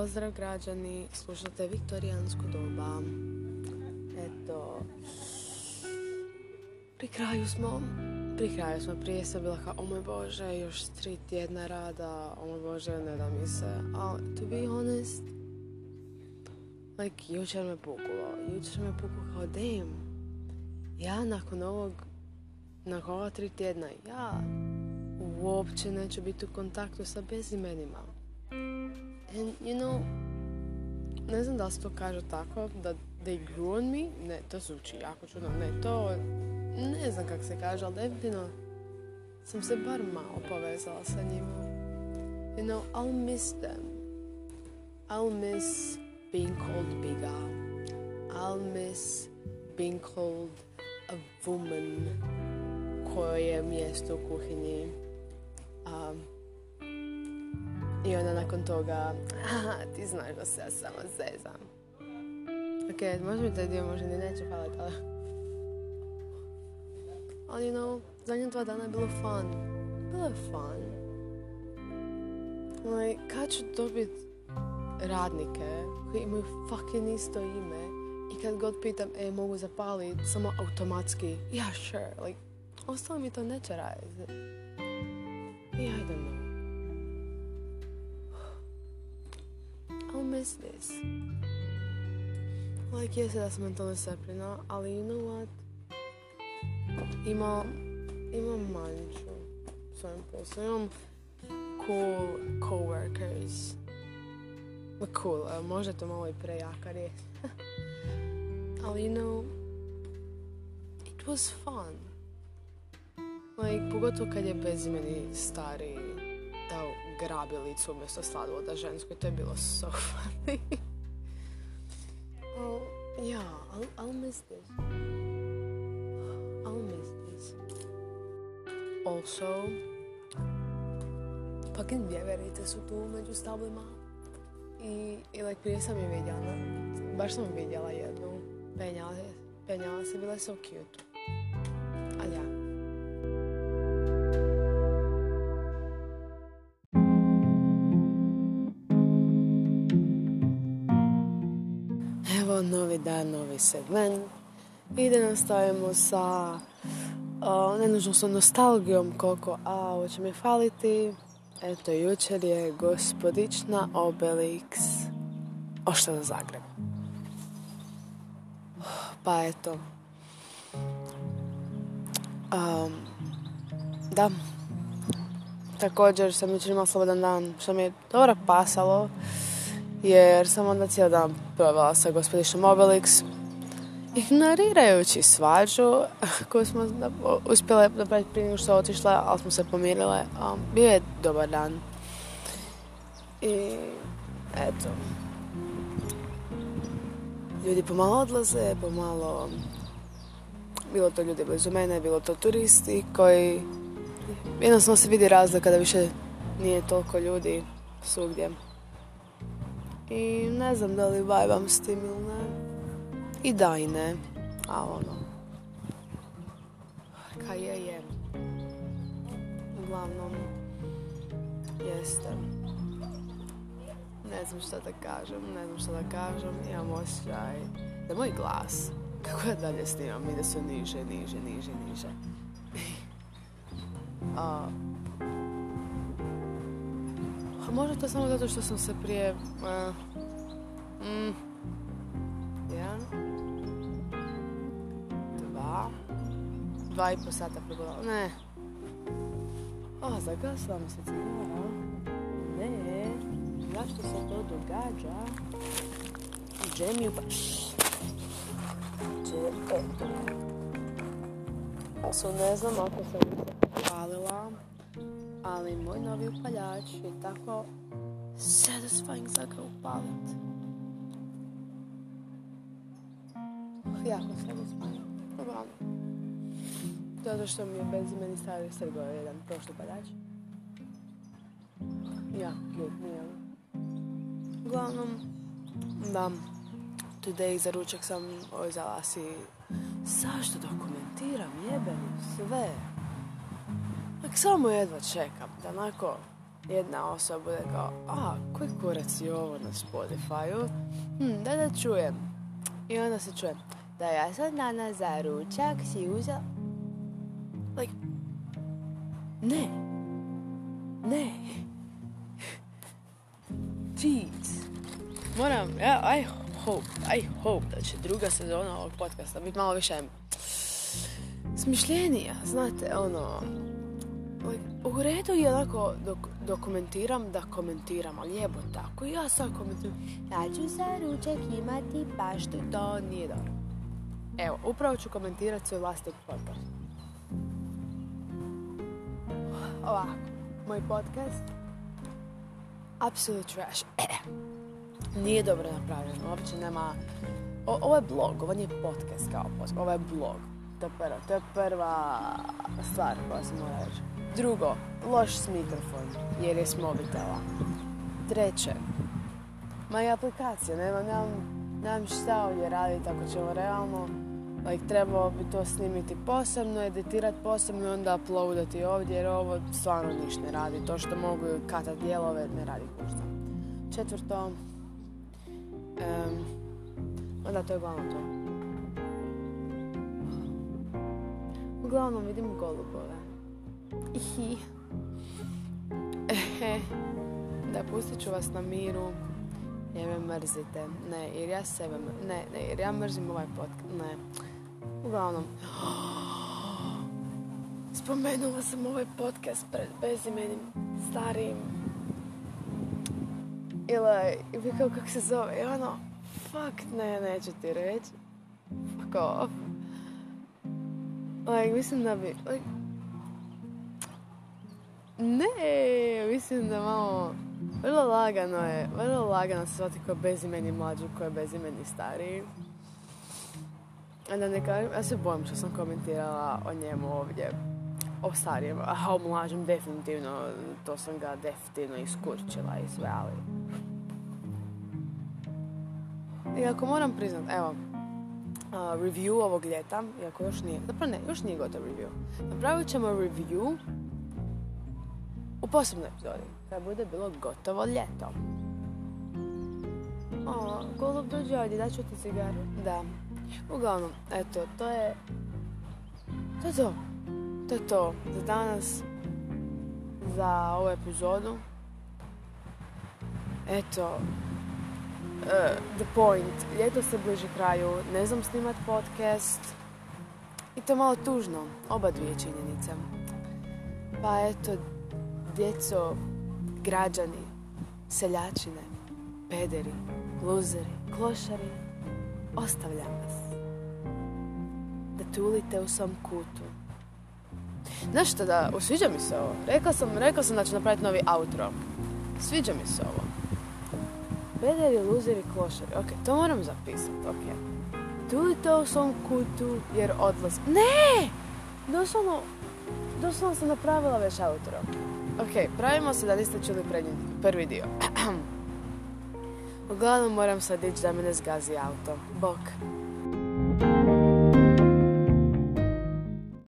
Pozdrav građani, slušate Viktorijansku doba. Eto, pri kraju smo, pri kraju smo, prije sam bila kao, o bože, još tri tjedna rada, o bože, ne da mi se. Ali, to be honest, like, jučer me pukulo, jučer me pukulo kao, damn, ja nakon ovog, nakon ova tri tjedna, ja uopće neću biti u kontaktu sa bezimenima. And, you know, ne znam da se to kaže tako, da they grew on me, ne, to zvuči jako čudno, ne, to, ne znam kako se kaže, ali definitivno sam se bar malo povezala sa njima. You know, I'll miss them. I'll miss being called Biga. I'll miss being called a woman koje je mjesto u kuhinji. I onda nakon toga, aha, ti znaš da se ja samo zezam. Ok, možda mi taj dio možda ni neće falit, ali... Ali, you know, zadnje dva dana je bilo fun. Bilo je fun. Like, kad ću dobit radnike koji imaju fucking isto ime i kad god pitam, e, mogu zapalit, samo automatski, yeah, sure, like, ostalo mi to neće raditi. I I don't know. Miss this. Like, jeste da sam mentalno iscrpljena, ali you know what? Ima, imam manču svojim poslom. Imam cool coworkers. Cool, možda to malo i prejaka riječ. ali you know, it was fun. Like, pogotovo kad je bezimeni stari dao grabilicu umjesto sladvoda ženskoj, to je bilo so funny. oh, yeah, I'll, I'll miss this. I'll miss this. Also, fucking vjeverice su tu među stablima. I, i like, prije sam je vidjela, baš sam vidjela jednu. Penjala, penjala se, bila je so cute. Ali ja, segment. I da nastavimo sa o, ne nužno sa nostalgijom koliko, a ovo će mi faliti. Eto, jučer je gospodična Obelix ošla na Zagreb. Pa eto. Um, da. Također sam jučer imala slobodan dan, što mi je dobro pasalo jer sam onda cijeli dan provela sa gospodišom Obelix ignorirajući svađu koju smo uspjele napraviti prije nego što otišla, ali smo se pomirile. Um, bio je dobar dan. I eto. Ljudi pomalo odlaze, pomalo... Bilo to ljudi blizu mene, bilo to turisti koji... Jednostavno se vidi razlika da više nije toliko ljudi svugdje. I ne znam da li vajbam s tim ili ne. I da i ne. A ono. Kaj je je. Uglavnom. Jeste. Ne znam šta da kažem, ne znam šta da kažem. Imam osjećaj da moj glas, kako ja dalje snimam, ide sve niže, niže, niže, niže. A možda to samo zato što sam se prije... Uh, mm, jedan, dva, dva i po sata pregledala. Ne. O, zagasla mi se cigara. Ne. Zašto se to događa? Džemi u... Džemi... Also, ne znam ako sam se palila ali moj novi upaljač je tako satisfying za ga upalit. Jako satisfying. Uglavnom. Zato što mi je bez meni stari strgao jedan prošli upaljač. Ja, cute, nije Uglavnom, da, today za ručak sam uzela si zašto dokumentiram jebeni sve. Tak samo jedva čekam da onako jedna osoba bude kao, a, koji kurac je ovo na Spotify-u? Hm, da da čujem. I onda se čuje, da ja sam danas za ručak si uzela... Like, ne. Ne. Jeez. Moram, ja, I hope, I hope da će druga sezona ovog podcasta biti malo više smišljenija, znate, ono, u redu je onako dok dokumentiram da komentiram, ali jebo tako, ja sad komentiram, ja ću za ručak imati paštu, to nije dobro. Evo, upravo ću komentirati svoj vlastit podcast. Ovako, moj podcast, absolute trash. Nije dobro napravljen, uopće nema... ovo je blog, ovo nije podcast kao podcast, ovo je blog. To je prva, to je prva stvar koja se mora reći. Drugo, loš s mikrofon, jer je s mobitela. Treće, moja aplikacija, nemam, nemam, nemam šta ovdje raditi ako ćemo realno like, trebao bi to snimiti posebno, editirati posebno i onda uploadati ovdje jer ovo stvarno ništa ne radi. To što mogu kata dijelove ne radi kušta. Četvrto, um, onda to je glavno to. Uglavnom vidim golubove. Ihi. da, pustit ću vas na miru. Ne me mrzite. Ne, jer ja sebe... Ne, ne, jer ja mrzim ovaj podcast. Ne. Uglavnom. Spomenula sam ovaj podcast pred bezimenim starijim ili vi kao kako se zove i ono fuck ne, neću ti reći fuck off like, mislim da bi like, ne, mislim da malo vrlo lagano je, vrlo lagano se shvati kao bezimeni mlađi, ko je bezimeni stariji. A da ne kažem, ja se bojim što sam komentirala o njemu ovdje, o starijem, a o mlađem definitivno, to sam ga definitivno iskurčila i sve, ali... I ako moram priznat, evo, review ovog ljeta, iako još nije, zapravo ne, još nije gotov review. Napravit ćemo review u posebnoj epizodi, kada bude bilo gotovo ljeto. O, golub dođe ovdje, daću ti cigaru? Da. Uglavnom, eto, to je... To je to. To je to za danas, za ovu epizodu. Eto, uh, the point. Ljeto se bliži kraju, ne znam snimat podcast. I to malo tužno, oba dvije činjenice. Pa eto, djeco, građani, seljačine, pederi, luzeri, klošari, ostavljam vas. Tulite u svom kutu. Znaš što da, sviđa mi se ovo. Rekao sam, rekao sam da ću napraviti novi outro. Sviđa mi se ovo. Pederi, luzeri, klošari. Ok, to moram zapisati, ok. Tulite u svom kutu jer odlaz... Ne! Doslovno, doslovno sam napravila već outro. Ok, pravimo se da niste čuli prvi dio. Uglavnom moram sad ići da me ne zgazi auto. Bok.